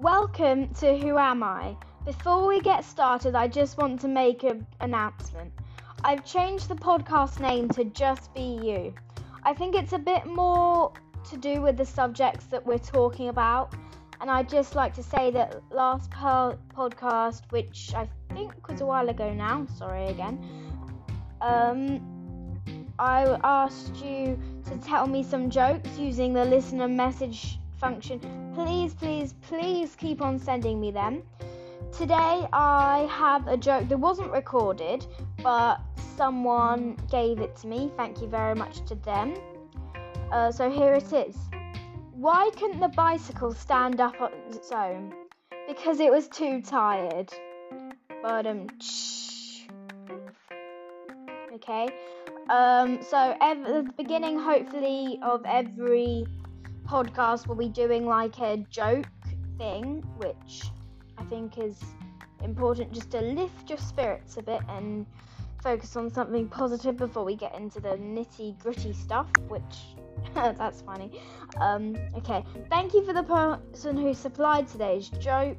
welcome to Who Am I? Before we get started, I just want to make an announcement. I've changed the podcast name to Just Be You. I think it's a bit more to do with the subjects that we're talking about, and I'd just like to say that last per- podcast, which I think was a while ago now, sorry again, um, I asked you to tell me some jokes using the listener message function. Please, please, please keep on sending me them. Today I have a joke that wasn't recorded, but someone gave it to me. Thank you very much to them. Uh, so here it is. Why couldn't the bicycle stand up on its own? Because it was too tired. But um, okay. Um, so the beginning, hopefully, of every podcast, we'll be doing like a joke thing, which I think is important just to lift your spirits a bit and focus on something positive before we get into the nitty gritty stuff, which that's funny. Um, okay, thank you for the person who supplied today's joke.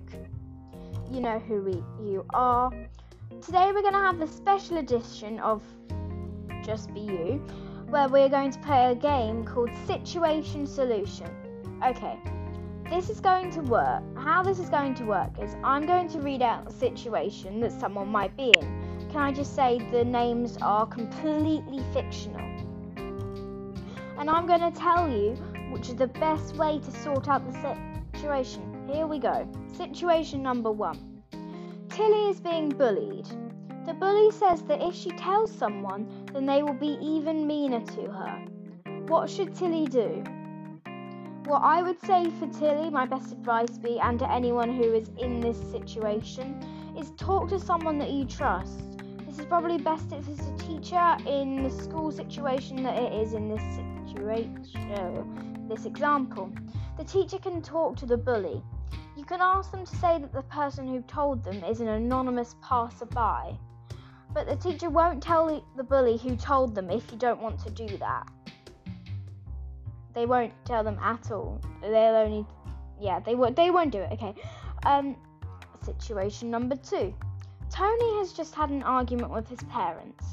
You know who we, you are. Today we're going to have the special edition of Just Be You, where we're going to play a game called Situation Solution. Okay, this is going to work. How this is going to work is I'm going to read out a situation that someone might be in. Can I just say the names are completely fictional? And I'm going to tell you which is the best way to sort out the situation. Here we go. Situation number one Tilly is being bullied. The bully says that if she tells someone, then they will be even meaner to her. What should Tilly do? What I would say for Tilly, my best advice be, and to anyone who is in this situation, is talk to someone that you trust. This is probably best if it's a teacher in the school situation that it is in this situation, this example. The teacher can talk to the bully. You can ask them to say that the person who told them is an anonymous passerby. But the teacher won't tell the bully who told them if you don't want to do that. They won't tell them at all. They'll only, yeah, they won't. They won't do it. Okay. Um, situation number two. Tony has just had an argument with his parents.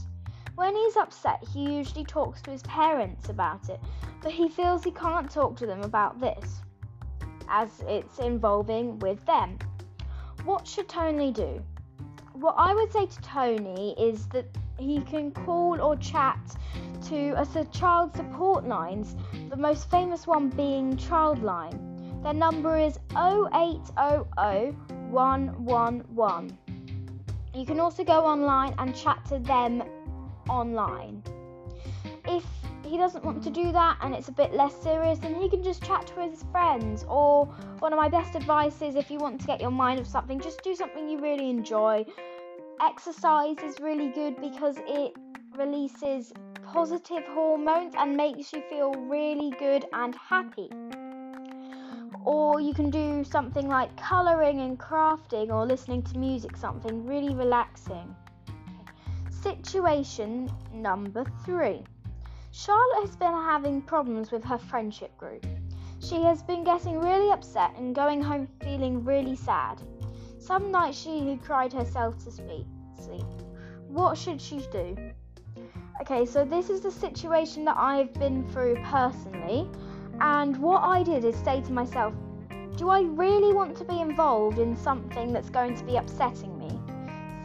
When he's upset, he usually talks to his parents about it, but he feels he can't talk to them about this, as it's involving with them. What should Tony do? What I would say to Tony is that he can call or chat to a child support lines, the most famous one being Childline. Their number is 0800 111. You can also go online and chat to them online. He doesn't want to do that and it's a bit less serious, then he can just chat to his friends. Or one of my best advice is if you want to get your mind off something, just do something you really enjoy. Exercise is really good because it releases positive hormones and makes you feel really good and happy. Or you can do something like colouring and crafting or listening to music, something really relaxing. Situation number three. Charlotte has been having problems with her friendship group. She has been getting really upset and going home feeling really sad. Some nights she had cried herself to sleep. What should she do? Okay, so this is the situation that I've been through personally, and what I did is say to myself, do I really want to be involved in something that's going to be upsetting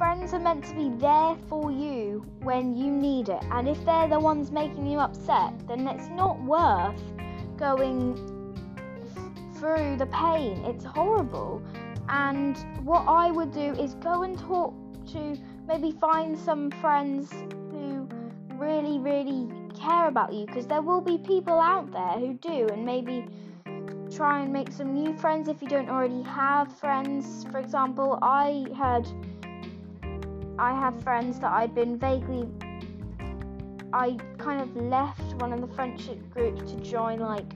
friends are meant to be there for you when you need it. And if they're the ones making you upset, then it's not worth going through the pain. It's horrible. And what I would do is go and talk to maybe find some friends who really, really care about you because there will be people out there who do, and maybe try and make some new friends if you don't already have friends. For example, I had I have friends that I'd been vaguely. I kind of left one of the friendship groups to join like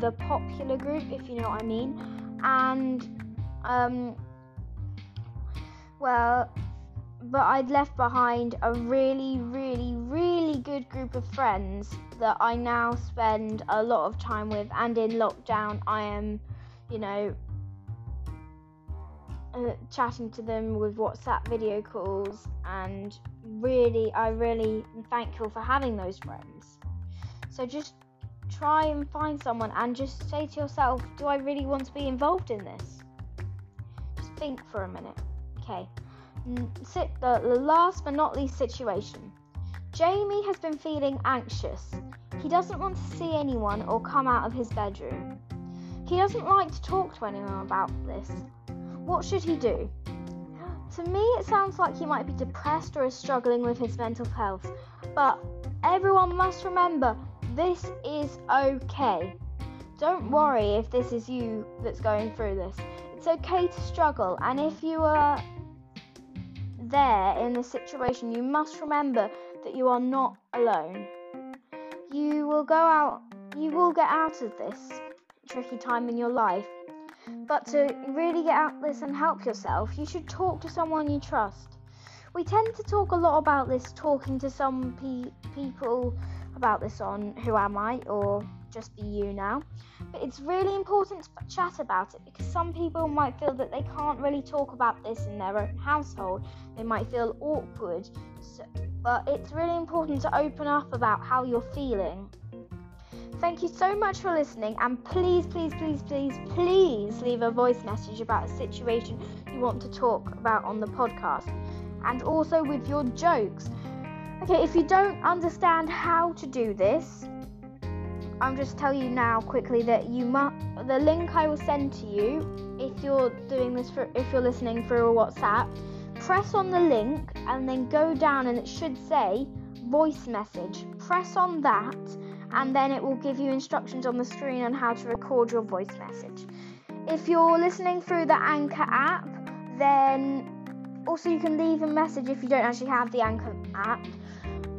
the popular group, if you know what I mean. And, um, well, but I'd left behind a really, really, really good group of friends that I now spend a lot of time with. And in lockdown, I am, you know, uh, chatting to them with WhatsApp video calls, and really, I really am thankful for having those friends. So just try and find someone and just say to yourself, Do I really want to be involved in this? Just think for a minute. Okay. Sit the, the last but not least situation. Jamie has been feeling anxious. He doesn't want to see anyone or come out of his bedroom. He doesn't like to talk to anyone about this. What should he do? To me, it sounds like he might be depressed or is struggling with his mental health. But everyone must remember this is okay. Don't worry if this is you that's going through this. It's okay to struggle, and if you are there in this situation, you must remember that you are not alone. You will go out, you will get out of this tricky time in your life. But to really get out this and help yourself, you should talk to someone you trust. We tend to talk a lot about this, talking to some pe- people about this on Who Am I or Just Be You Now. But it's really important to chat about it because some people might feel that they can't really talk about this in their own household. They might feel awkward. So, but it's really important to open up about how you're feeling. Thank you so much for listening, and please, please, please, please, please leave a voice message about a situation you want to talk about on the podcast, and also with your jokes. Okay, if you don't understand how to do this, I'm just tell you now quickly that you must the link I will send to you if you're doing this for if you're listening through a WhatsApp, press on the link and then go down and it should say voice message. Press on that and then it will give you instructions on the screen on how to record your voice message. If you're listening through the Anchor app, then also you can leave a message if you don't actually have the Anchor app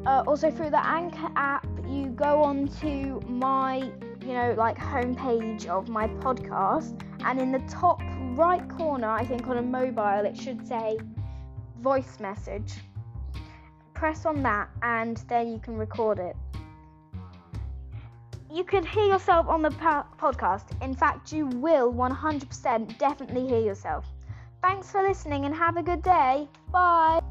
uh, also through the Anchor app, you go on to my, you know, like homepage of my podcast, and in the top right corner, I think on a mobile, it should say voice message. Press on that, and then you can record it. You can hear yourself on the po- podcast. In fact, you will 100% definitely hear yourself. Thanks for listening and have a good day. Bye.